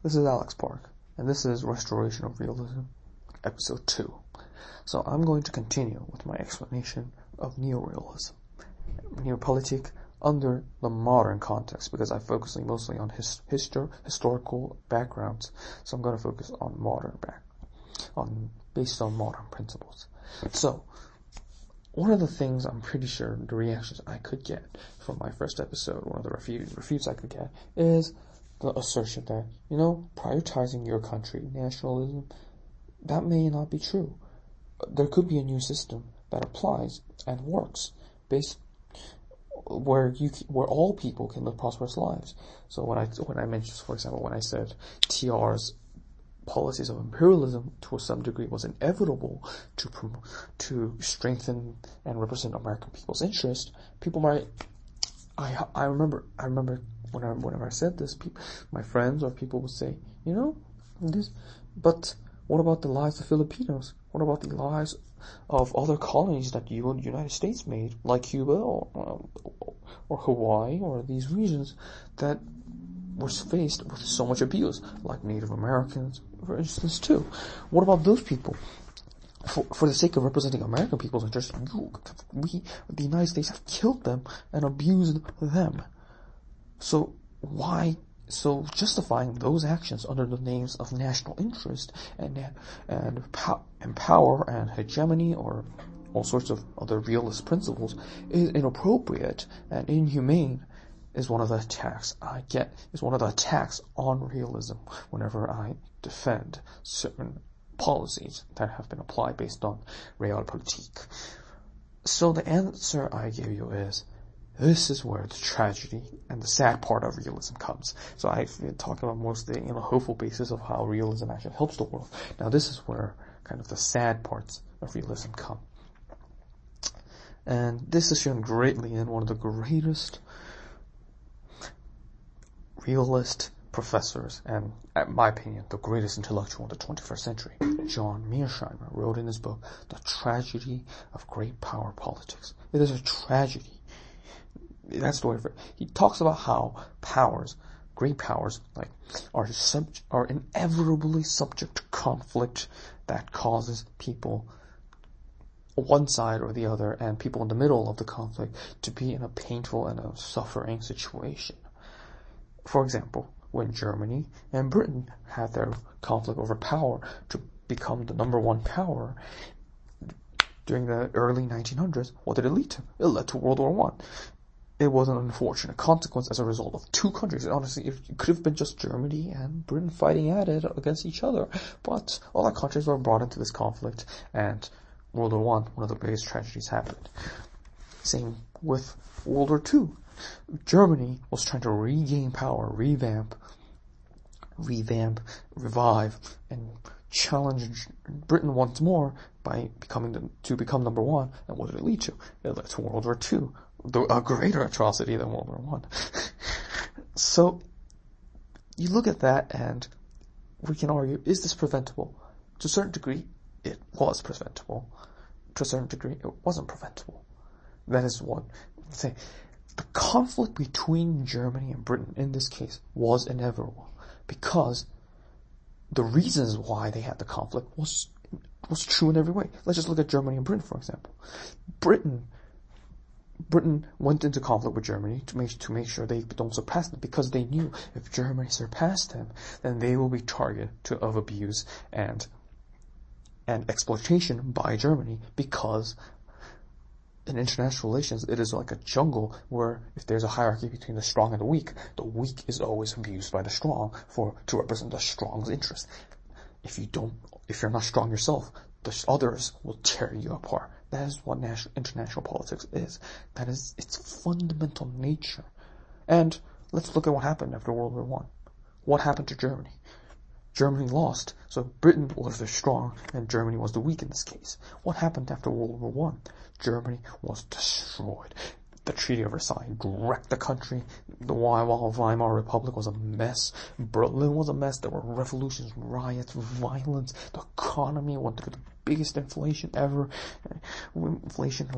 This is Alex Park, and this is Restoration of Realism, Episode 2. So I'm going to continue with my explanation of neorealism, neopolitik under the modern context, because I'm focusing mostly on his, histor, historical backgrounds, so I'm going to focus on modern back, on based on modern principles. So, one of the things I'm pretty sure the reactions I could get from my first episode, one of the refutes, refutes I could get, is assertion that, you know, prioritizing your country, nationalism, that may not be true. There could be a new system that applies and works based where you where all people can live prosperous lives. So when I when I mentioned, for example, when I said TR's policies of imperialism to some degree was inevitable to to strengthen and represent American people's interest, people might. I I remember I remember whenever, whenever I said this, people, my friends or people would say, you know, this, but what about the lives of Filipinos? What about the lives of other colonies that you and the United States made, like Cuba or, um, or Hawaii or these regions that were faced with so much abuse, like Native Americans, for instance, too. What about those people? For, for the sake of representing American people's interests, we, the United States have killed them and abused them. So why so justifying those actions under the names of national interest and and, and power and hegemony or all sorts of other realist principles is inappropriate and inhumane is one of the attacks I get is one of the attacks on realism whenever I defend certain policies that have been applied based on realpolitik. So the answer I give you is this is where the tragedy and the sad part of realism comes. So I've been talking about mostly in a hopeful basis of how realism actually helps the world. Now this is where kind of the sad parts of realism come. And this is shown greatly in one of the greatest realist professors and, in my opinion, the greatest intellectual in the 21st century, John Mearsheimer, wrote in his book, The Tragedy of Great Power Politics. It is a tragedy that's the way for. He talks about how powers, great powers, like, are sub, are inevitably subject to conflict that causes people one side or the other and people in the middle of the conflict to be in a painful and a suffering situation. For example, when Germany and Britain had their conflict over power to become the number one power during the early 1900s, what did it lead to? It led to World War One it was an unfortunate consequence as a result of two countries. Honestly, it could have been just Germany and Britain fighting at it against each other, but other countries were brought into this conflict, and World War One, one of the biggest tragedies, happened. Same with World War Two. Germany was trying to regain power, revamp, revamp, revive, and challenge Britain once more by becoming the, to become number one. And what did it lead to? It led to World War Two, a greater atrocity than World War One. so you look at that and we can argue, is this preventable? To a certain degree, it was preventable. To a certain degree, it wasn't preventable. That is what say. The conflict between Germany and Britain in this case was inevitable because the reasons why they had the conflict was was true in every way. Let's just look at Germany and Britain, for example. Britain Britain went into conflict with Germany to make to make sure they don't surpass them because they knew if Germany surpassed them, then they will be target to, of abuse and and exploitation by Germany because in international relations it is like a jungle where if there's a hierarchy between the strong and the weak, the weak is always abused by the strong for to represent the strong's interest. If you don't if you're not strong yourself, the others will tear you apart. That is what national, international politics is. That is its fundamental nature. And let's look at what happened after World War One. What happened to Germany? Germany lost, so Britain was the strong and Germany was the weak in this case. What happened after World War One? Germany was destroyed. The Treaty of Versailles wrecked the country. The Weimar Republic was a mess. Berlin was a mess. There were revolutions, riots, violence. The economy went through the biggest inflation ever. Inflation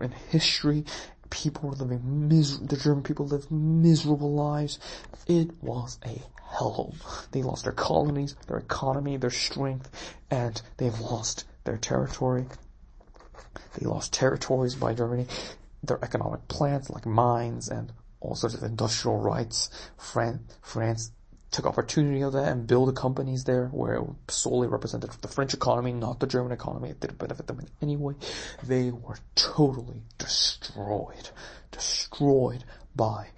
in history. People were living mis- the German people lived miserable lives. It was a hellhole. They lost their colonies, their economy, their strength, and they've lost their territory. They lost territories by Germany, their economic plants like mines and all sorts of industrial rights. France took opportunity of that and build companies there where it solely represented the French economy, not the German economy. It didn't benefit them in any way. They were totally destroyed, destroyed by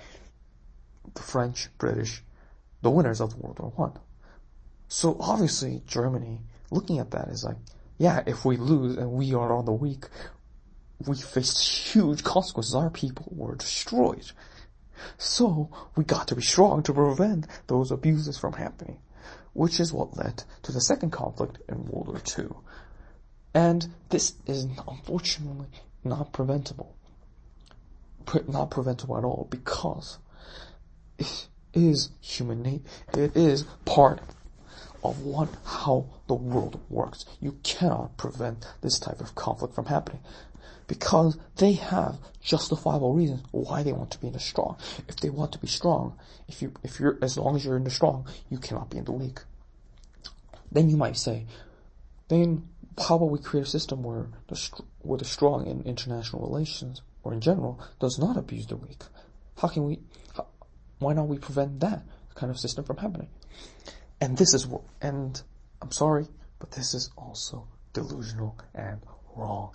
the French, British, the winners of World War One. So obviously Germany, looking at that is like, yeah, if we lose and we are on the weak, we faced huge consequences. Our people were destroyed. So we got to be strong to prevent those abuses from happening, which is what led to the second conflict in World War II. And this is unfortunately not preventable. Not preventable at all because it is human nature. It is part of what how the world works. You cannot prevent this type of conflict from happening because they have justifiable reasons why they want to be in the strong. If they want to be strong, if you if you're as long as you're in the strong, you cannot be in the weak. Then you might say, then how about we create a system where the where the strong in international relations or in general does not abuse the weak? How can we? How, why not we prevent that kind of system from happening? And this is and I'm sorry, but this is also delusional and wrong.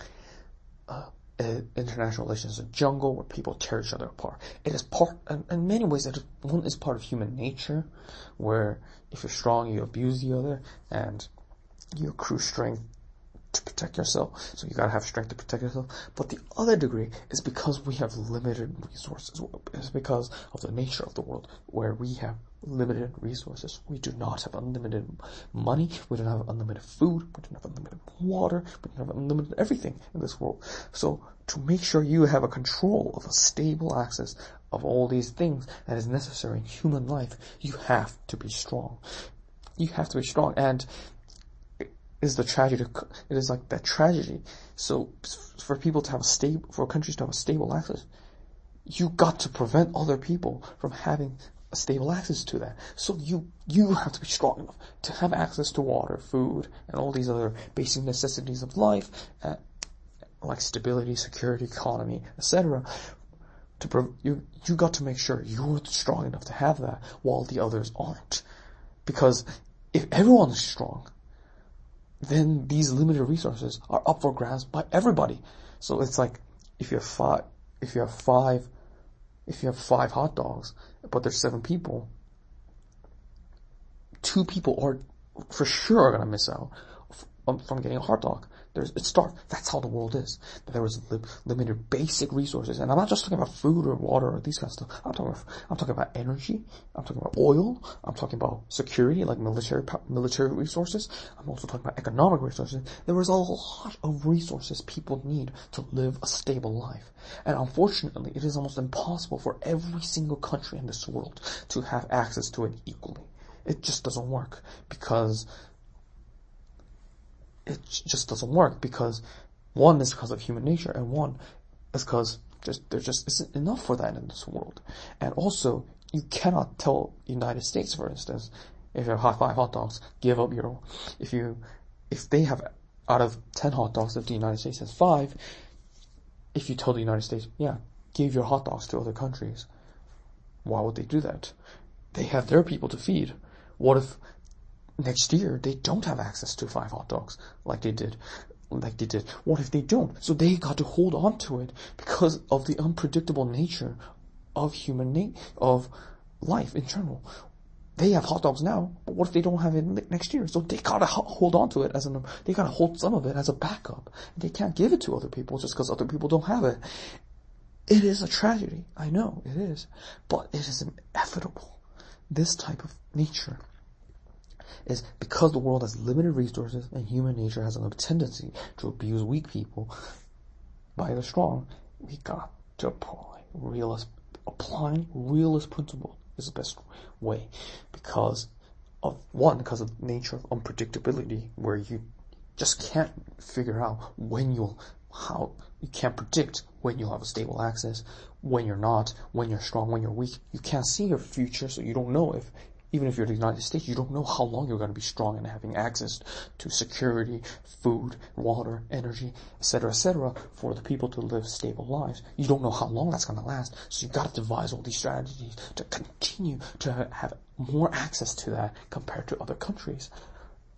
Uh, international relations is a jungle where people tear each other apart. It is part, in many ways, it is, one is part of human nature, where if you're strong, you abuse the other, and you accrue strength to protect yourself. So you gotta have strength to protect yourself. But the other degree is because we have limited resources. It's because of the nature of the world where we have limited resources. We do not have unlimited money. We don't have unlimited food. We don't have unlimited water. We don't have unlimited everything in this world. So to make sure you have a control of a stable access of all these things that is necessary in human life, you have to be strong. You have to be strong. And is the tragedy. It is like that tragedy. So for people to have a stable, for countries to have a stable access, you got to prevent other people from having a stable access to that. So you you have to be strong enough to have access to water, food, and all these other basic necessities of life, uh, like stability, security, economy, etc. To you you got to make sure you're strong enough to have that, while the others aren't, because if everyone is strong, then these limited resources are up for grabs by everybody. So it's like if you have five, if you have five, if you have five hot dogs, but there's seven people, two people are for sure are to miss out um, from getting a hot dog. There's, it starts, that's how the world is. There was li- limited basic resources. And I'm not just talking about food or water or these kind of stuff. I'm talking about, I'm talking about energy. I'm talking about oil. I'm talking about security, like military, military resources. I'm also talking about economic resources. There was a lot of resources people need to live a stable life. And unfortunately, it is almost impossible for every single country in this world to have access to it equally. It just doesn't work because it just doesn't work because one is because of human nature and one is because there just isn't enough for that in this world. And also, you cannot tell United States, for instance, if you have five hot dogs, give up your, if you, if they have out of 10 hot dogs, if the United States has five, if you tell the United States, yeah, give your hot dogs to other countries, why would they do that? They have their people to feed. What if next year they don't have access to five hot dogs like they did like they did. What if they don't? So they got to hold on to it because of the unpredictable nature of human na- of life in general. They have hot dogs now, but what if they don't have it next year? So they gotta hold on to it as an, they gotta hold some of it as a backup. They can't give it to other people just because other people don't have it. It is a tragedy. I know it is, but it is inevitable. This type of nature is because the world has limited resources and human nature has a tendency to abuse weak people by the strong, we got to apply realist, applying realist principle is the best way because of one, because of nature of unpredictability where you just can't figure out when you'll, how, you can't predict when you'll have a stable access, when you're not, when you're strong, when you're weak. You can't see your future, so you don't know if Even if you're in the United States, you don't know how long you're going to be strong and having access to security, food, water, energy, etc., etc., for the people to live stable lives. You don't know how long that's going to last, so you've got to devise all these strategies to continue to have more access to that compared to other countries.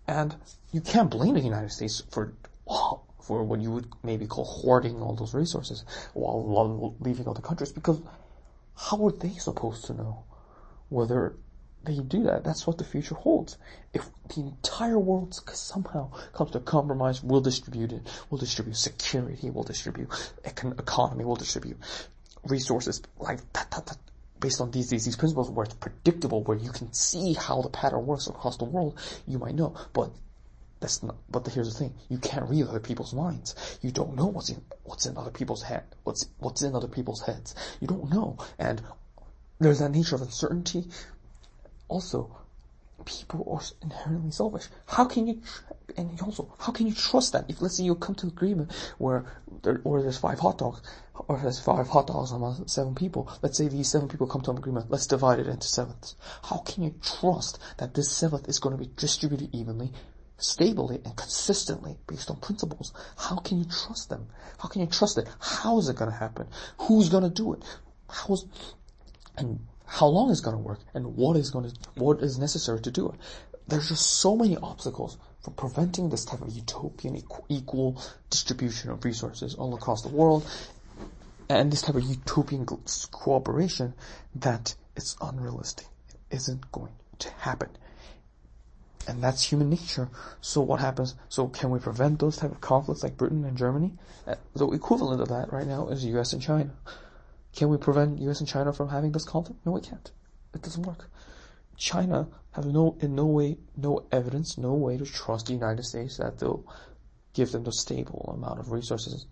And you can't blame the United States for for what you would maybe call hoarding all those resources while leaving other countries because how are they supposed to know whether they do that? That's what the future holds. If the entire world somehow comes to compromise, we'll distribute it. We'll distribute security. We'll distribute econ- economy. We'll distribute resources like that, that, that based on these, these, these principles where it's predictable, where you can see how the pattern works across the world, you might know. But that's not, but here's the thing, you can't read other people's minds. You don't know what's in, what's in other people's head, what's, what's in other people's heads. You don't know. And there's that nature of uncertainty. Also, people are inherently selfish. How can you, and also, how can you trust that? If let's say you come to agreement where, there, or there's five hot dogs, or there's five hot dogs among seven people. Let's say these seven people come to an agreement. Let's divide it into sevenths. How can you trust that this seventh is going to be distributed evenly stably and consistently based on principles. How can you trust them? How can you trust it? How is it going to happen? Who's going to do it? How's, and how long is going to work? And what is going to, what is necessary to do it? There's just so many obstacles for preventing this type of utopian equal distribution of resources all across the world and this type of utopian cooperation that it's unrealistic. It isn't going to happen. And that's human nature. So what happens? So can we prevent those type of conflicts like Britain and Germany? Uh, the equivalent of that right now is US and China. Can we prevent US and China from having this conflict? No, we can't. It doesn't work. China have no, in no way, no evidence, no way to trust the United States that they'll give them the stable amount of resources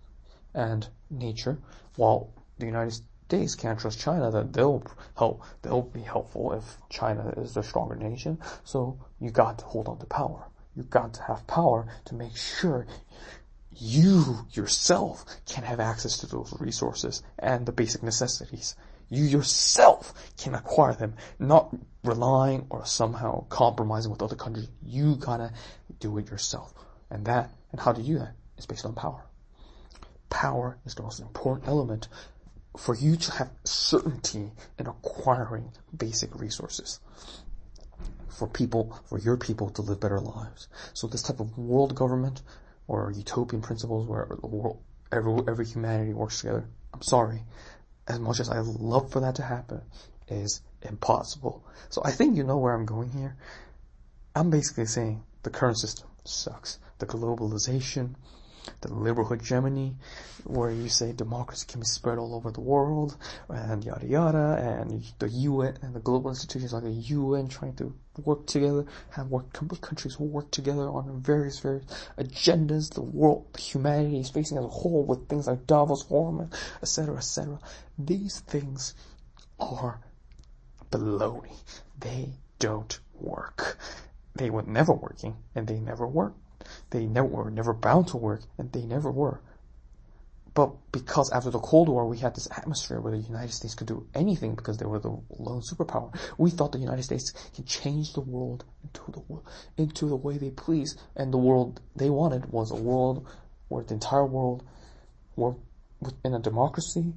and nature, while the United States can't trust China that they'll help, they'll be helpful if China is the stronger nation. So you got to hold on to power. You got to have power to make sure you yourself can have access to those resources and the basic necessities. You yourself can acquire them, not relying or somehow compromising with other countries. You gotta do it yourself. And that, and how to do that is based on power. Power is the most important element for you to have certainty in acquiring basic resources for people, for your people to live better lives. So this type of world government or utopian principles where the world, every, every humanity works together, I'm sorry, as much as I love for that to happen, is impossible. So I think you know where I'm going here. I'm basically saying the current system sucks. The globalization, the liberal hegemony, where you say democracy can be spread all over the world, and yada yada, and the UN and the global institutions like the UN trying to work together, have work countries work together on various various agendas. The world, humanity is facing as a whole with things like Davos Forum, etc., etc. These things are baloney. They don't work. They were never working, and they never work. They never were never bound to work, and they never were. But because after the Cold War we had this atmosphere where the United States could do anything because they were the lone superpower, we thought the United States can change the world into the into the way they please, and the world they wanted was a world where the entire world were in a democracy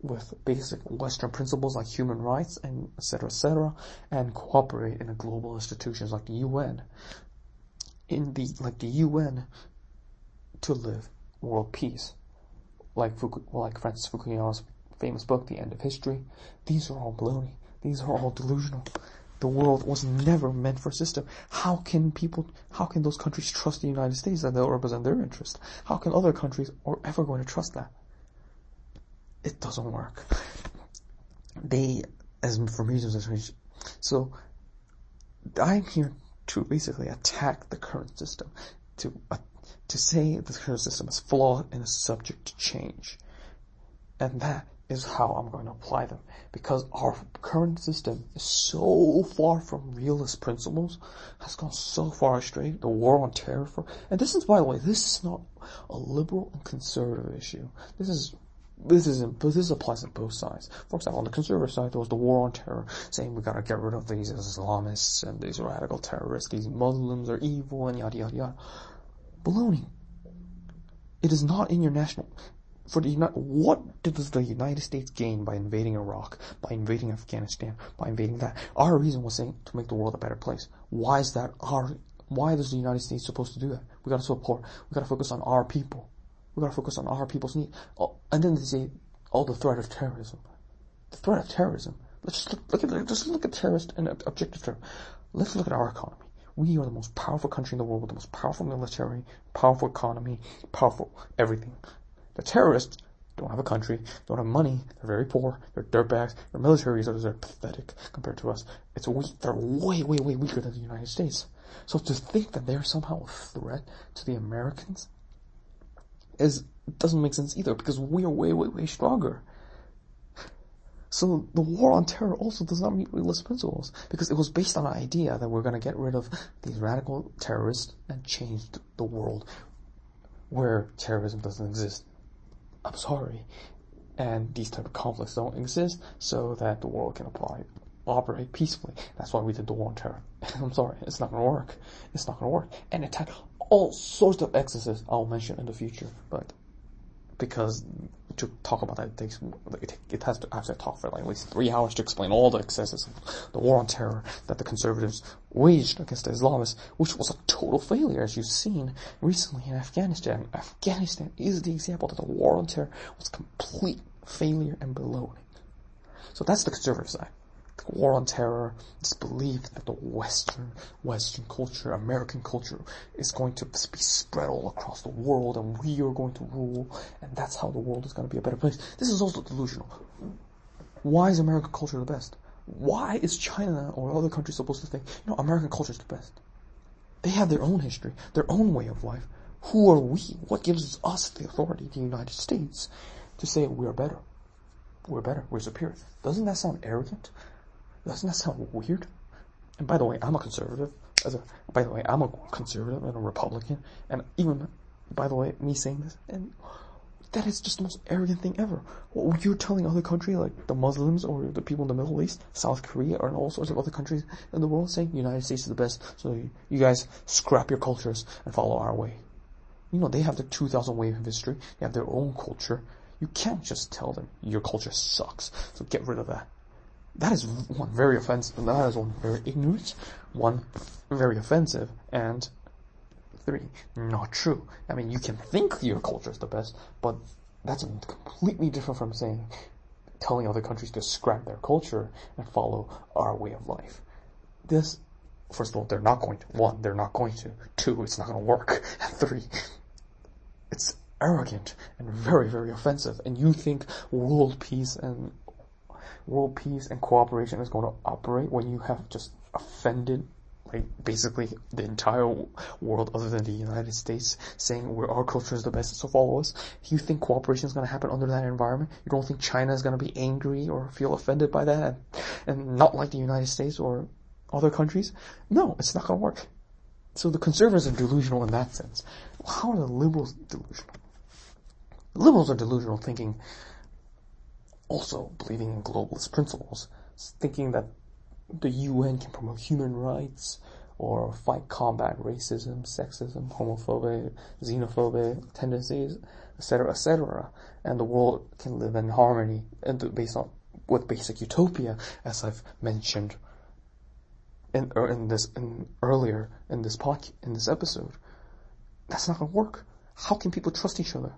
with basic Western principles like human rights and etc. etc. and cooperate in global institutions like the UN in the like the UN to live world peace, like Fuku, like Francis Fukuyama's famous book, The End of History. These are all baloney. These are all delusional. The world was never meant for a system. How can people, how can those countries trust the United States that they'll represent their interest? How can other countries are ever going to trust that? It doesn't work. They, as for reasons, so I'm here to basically attack the current system, to uh, to say the current system is flawed and is subject to change. And that is how I'm going to apply them. Because our current system is so far from realist principles, has gone so far astray, the war on terror for, and this is, by the way, this is not a liberal and conservative issue. This is this isn't, this applies on both sides. For example, on the conservative side, there was the war on terror, saying we gotta get rid of these Islamists and these radical terrorists, these Muslims are evil and yada yada yada. Baloney. It is not in your national, for the United, what does the United States gain by invading Iraq, by invading Afghanistan, by invading that? Our reason was saying to make the world a better place. Why is that our, why is the United States supposed to do that? We gotta support, we gotta focus on our people. We gotta focus on our people's needs. Oh, and then they say, oh, the threat of terrorism. The threat of terrorism. Let's just look, look at, just look at terrorist and objective terror. Let's look at our economy. We are the most powerful country in the world with the most powerful military, powerful economy, powerful everything. The terrorists don't have a country, don't have money, they're very poor, they're dirtbags, their military resources are pathetic compared to us. It's weak, they're way, way, way weaker than the United States. So to think that they're somehow a threat to the Americans is, doesn't make sense either because we are way, way, way stronger. So the war on terror also does not meet realist principles because it was based on an idea that we're going to get rid of these radical terrorists and change the world where terrorism doesn't exist. I'm sorry. And these type of conflicts don't exist so that the world can apply, operate peacefully. That's why we did the war on terror. I'm sorry, it's not gonna work. It's not gonna work. And had all sorts of excesses I'll mention in the future, but because to talk about that, it takes it, it has to actually talk for like at least three hours to explain all the excesses of the war on terror that the conservatives waged against the Islamists, which was a total failure, as you've seen recently in Afghanistan. Afghanistan is the example that the war on terror was complete failure and baloney. So that's the conservative side war on terror, this belief that the Western, Western culture, American culture is going to be spread all across the world and we are going to rule and that's how the world is going to be a better place. This is also delusional. Why is American culture the best? Why is China or other countries supposed to think, you know, American culture is the best? They have their own history, their own way of life. Who are we? What gives us the authority, the United States, to say we are better? We're better, we're superior. Doesn't that sound arrogant? Doesn't that sound weird? And by the way, I'm a conservative. As a, by the way, I'm a conservative and a Republican. And even, by the way, me saying this, and that is just the most arrogant thing ever. You're telling other countries, like the Muslims or the people in the Middle East, South Korea, or all sorts of other countries in the world, saying the United States is the best, so you guys scrap your cultures and follow our way. You know, they have their 2,000 way of history. They have their own culture. You can't just tell them your culture sucks, so get rid of that. That is one very offensive, that is one very ignorant, one very offensive, and three, not true. I mean, you can think your culture is the best, but that's completely different from saying, telling other countries to scrap their culture and follow our way of life. This, first of all, they're not going to. One, they're not going to. Two, it's not going to work. And three, it's arrogant and very, very offensive. And you think world peace and world peace and cooperation is going to operate when you have just offended like basically the entire world other than the United States saying our culture is the best so follow us. You think cooperation is going to happen under that environment you don't think China is going to be angry or feel offended by that and, and not like the United States or other countries? No it's not going to work. So the conservatives are delusional in that sense. How are the liberals delusional? The liberals are delusional thinking also believing in globalist principles, thinking that the UN can promote human rights or fight combat racism, sexism, homophobic, xenophobic tendencies, etc., etc., and the world can live in harmony and based on with basic utopia, as I've mentioned in, er, in this in, earlier in this podcast in this episode. That's not gonna work. How can people trust each other?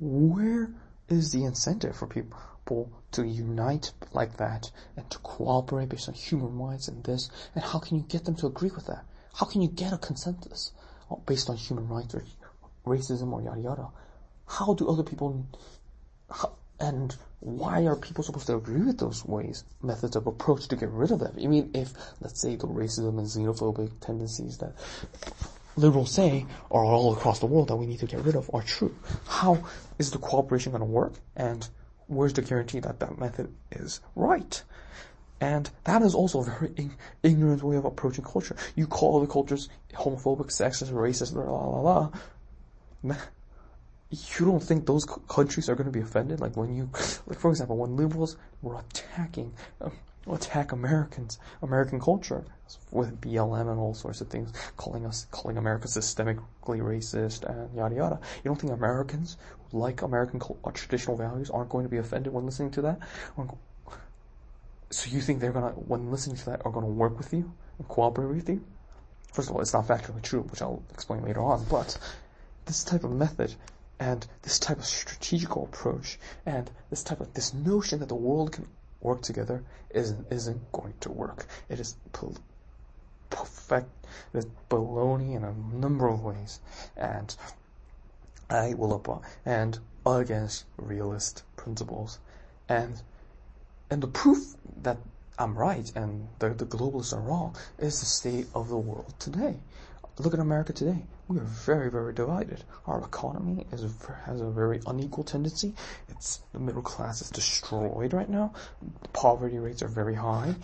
Where is the incentive for people to unite like that and to cooperate based on human rights and this? And how can you get them to agree with that? How can you get a consensus based on human rights or racism or yada yada? How do other people, how, and why are people supposed to agree with those ways, methods of approach to get rid of them? I mean, if, let's say, the racism and xenophobic tendencies that liberals say are all across the world that we need to get rid of are true. How is the cooperation going to work? And where's the guarantee that that method is right? And that is also a very ignorant way of approaching culture. You call the cultures homophobic, sexist, racist, la la la la. you don't think those countries are going to be offended? Like when you, like for example, when liberals were attacking, um, attack Americans, American culture with BLM and all sorts of things, calling us, calling America systemically racist and yada yada. You don't think Americans like American uh, traditional values aren't going to be offended when listening to that? So you think they're gonna, when listening to that, are gonna work with you and cooperate with you? First of all, it's not factually true, which I'll explain later on, but this type of method and this type of strategical approach and this type of, this notion that the world can work together isn't, isn't going to work. It is perfect, it is baloney in a number of ways. And I will apply, and against realist principles. And, and the proof that I'm right and the, the globalists are wrong is the state of the world today. Look at America today. We are very, very divided. Our economy is has a very unequal tendency. It's the middle class is destroyed right now. Poverty rates are very high.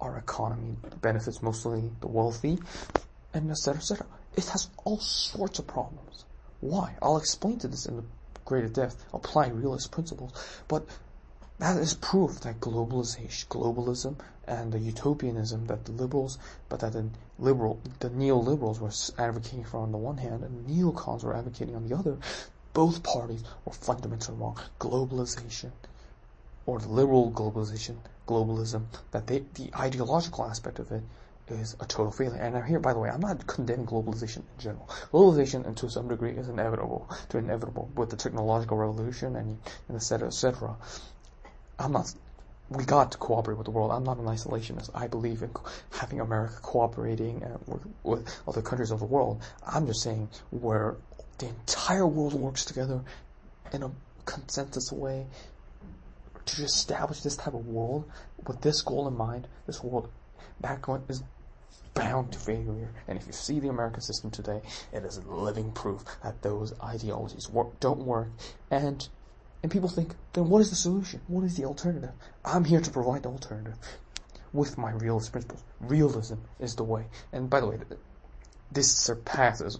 Our economy benefits mostly the wealthy, and etc. etc. It has all sorts of problems. Why? I'll explain to this in greater depth, applying realist principles. But that is proof that globalization, globalism, and the utopianism that the liberals, but that the liberal, the neoliberals were advocating for on the one hand, and neocons were advocating on the other, both parties were fundamentally wrong. Globalization, or the liberal globalization, globalism, that they, the ideological aspect of it is a total failure. And I'm here, by the way, I'm not condemning globalization in general. Globalization, and to some degree, is inevitable, to inevitable with the technological revolution and, and et cetera, et cetera. I'm not, we got to cooperate with the world. I'm not an isolationist. I believe in having America cooperating uh, with, with other countries of the world. I'm just saying where the entire world works together in a consensus way to establish this type of world with this goal in mind, this world background is bound to failure. And if you see the American system today, it is living proof that those ideologies work, don't work. And and people think, then what is the solution? What is the alternative? I'm here to provide the alternative with my realist principles. Realism is the way. And by the way, this surpasses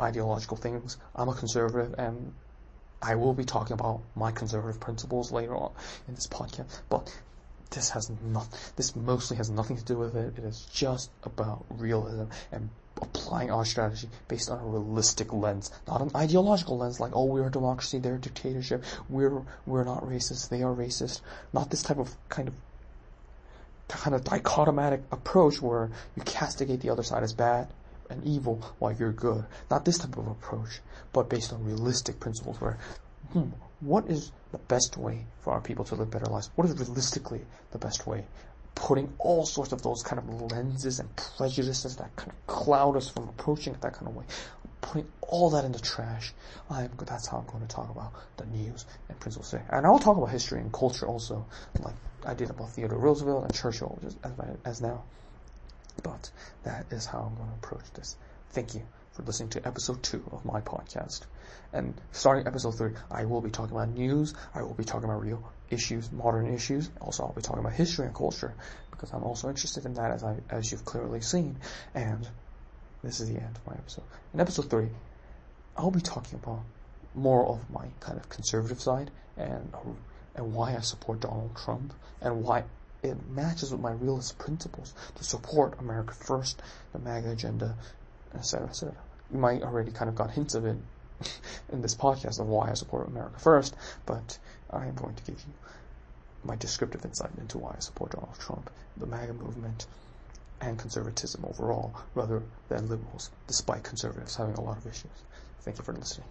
ideological things. I'm a conservative and I will be talking about my conservative principles later on in this podcast. But this has not, this mostly has nothing to do with it. It is just about realism and applying our strategy based on a realistic lens, not an ideological lens like, oh, we're a democracy, they're a dictatorship, we're, we're not racist, they are racist. Not this type of kind of kind of dichotomatic approach where you castigate the other side as bad and evil while you're good. Not this type of approach, but based on realistic principles where, hmm, what is the best way for our people to live better lives? What is realistically the best way? Putting all sorts of those kind of lenses and prejudices that kind of cloud us from approaching it that kind of way. Putting all that in the trash. I'm, that's how I'm going to talk about the news and principles today. And I'll talk about history and culture also, like I did about Theodore Roosevelt and Churchill as, as now. But that is how I'm going to approach this. Thank you for listening to episode two of my podcast. And starting episode three, I will be talking about news. I will be talking about real issues, modern issues. Also, I'll be talking about history and culture because I'm also interested in that, as I as you've clearly seen. And this is the end of my episode. In episode three, I'll be talking about more of my kind of conservative side and and why I support Donald Trump and why it matches with my realist principles to support America first, the MAGA agenda, etc., etc. You might already kind of got hints of it in this podcast of why I support America first, but I am going to give you my descriptive insight into why I support Donald Trump, the MAGA movement, and conservatism overall, rather than liberals, despite conservatives having a lot of issues. Thank you for listening.